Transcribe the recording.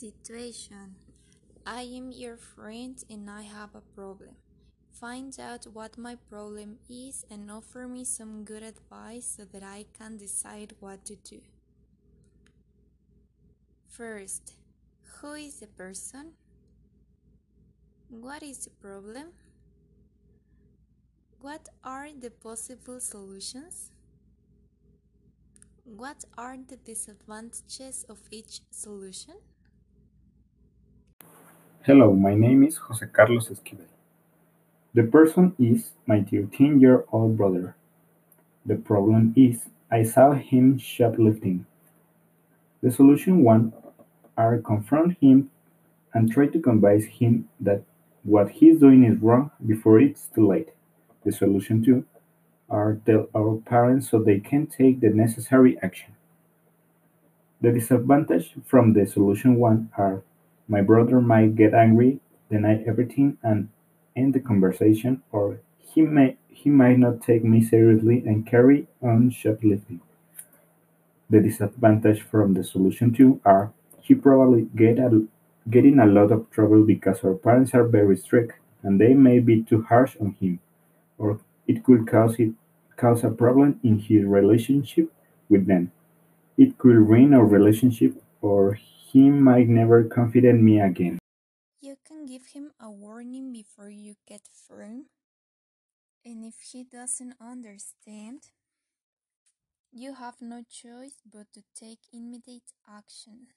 Situation I am your friend and I have a problem. Find out what my problem is and offer me some good advice so that I can decide what to do. First, who is the person? What is the problem? What are the possible solutions? What are the disadvantages of each solution? Hello, my name is Jose Carlos Esquivel. The person is my 13 year old brother. The problem is I saw him shoplifting. The solution one are confront him and try to convince him that what he's doing is wrong before it's too late. The solution two are tell our parents so they can take the necessary action. The disadvantage from the solution one are my brother might get angry, deny everything, and end the conversation, or he may he might not take me seriously and carry on shoplifting. The disadvantage from the solution two are he probably get a, get in a lot of trouble because our parents are very strict and they may be too harsh on him, or it could cause it cause a problem in his relationship with them. It could ruin our relationship or he might never confide in me again. You can give him a warning before you get firm. And if he doesn't understand, you have no choice but to take immediate action.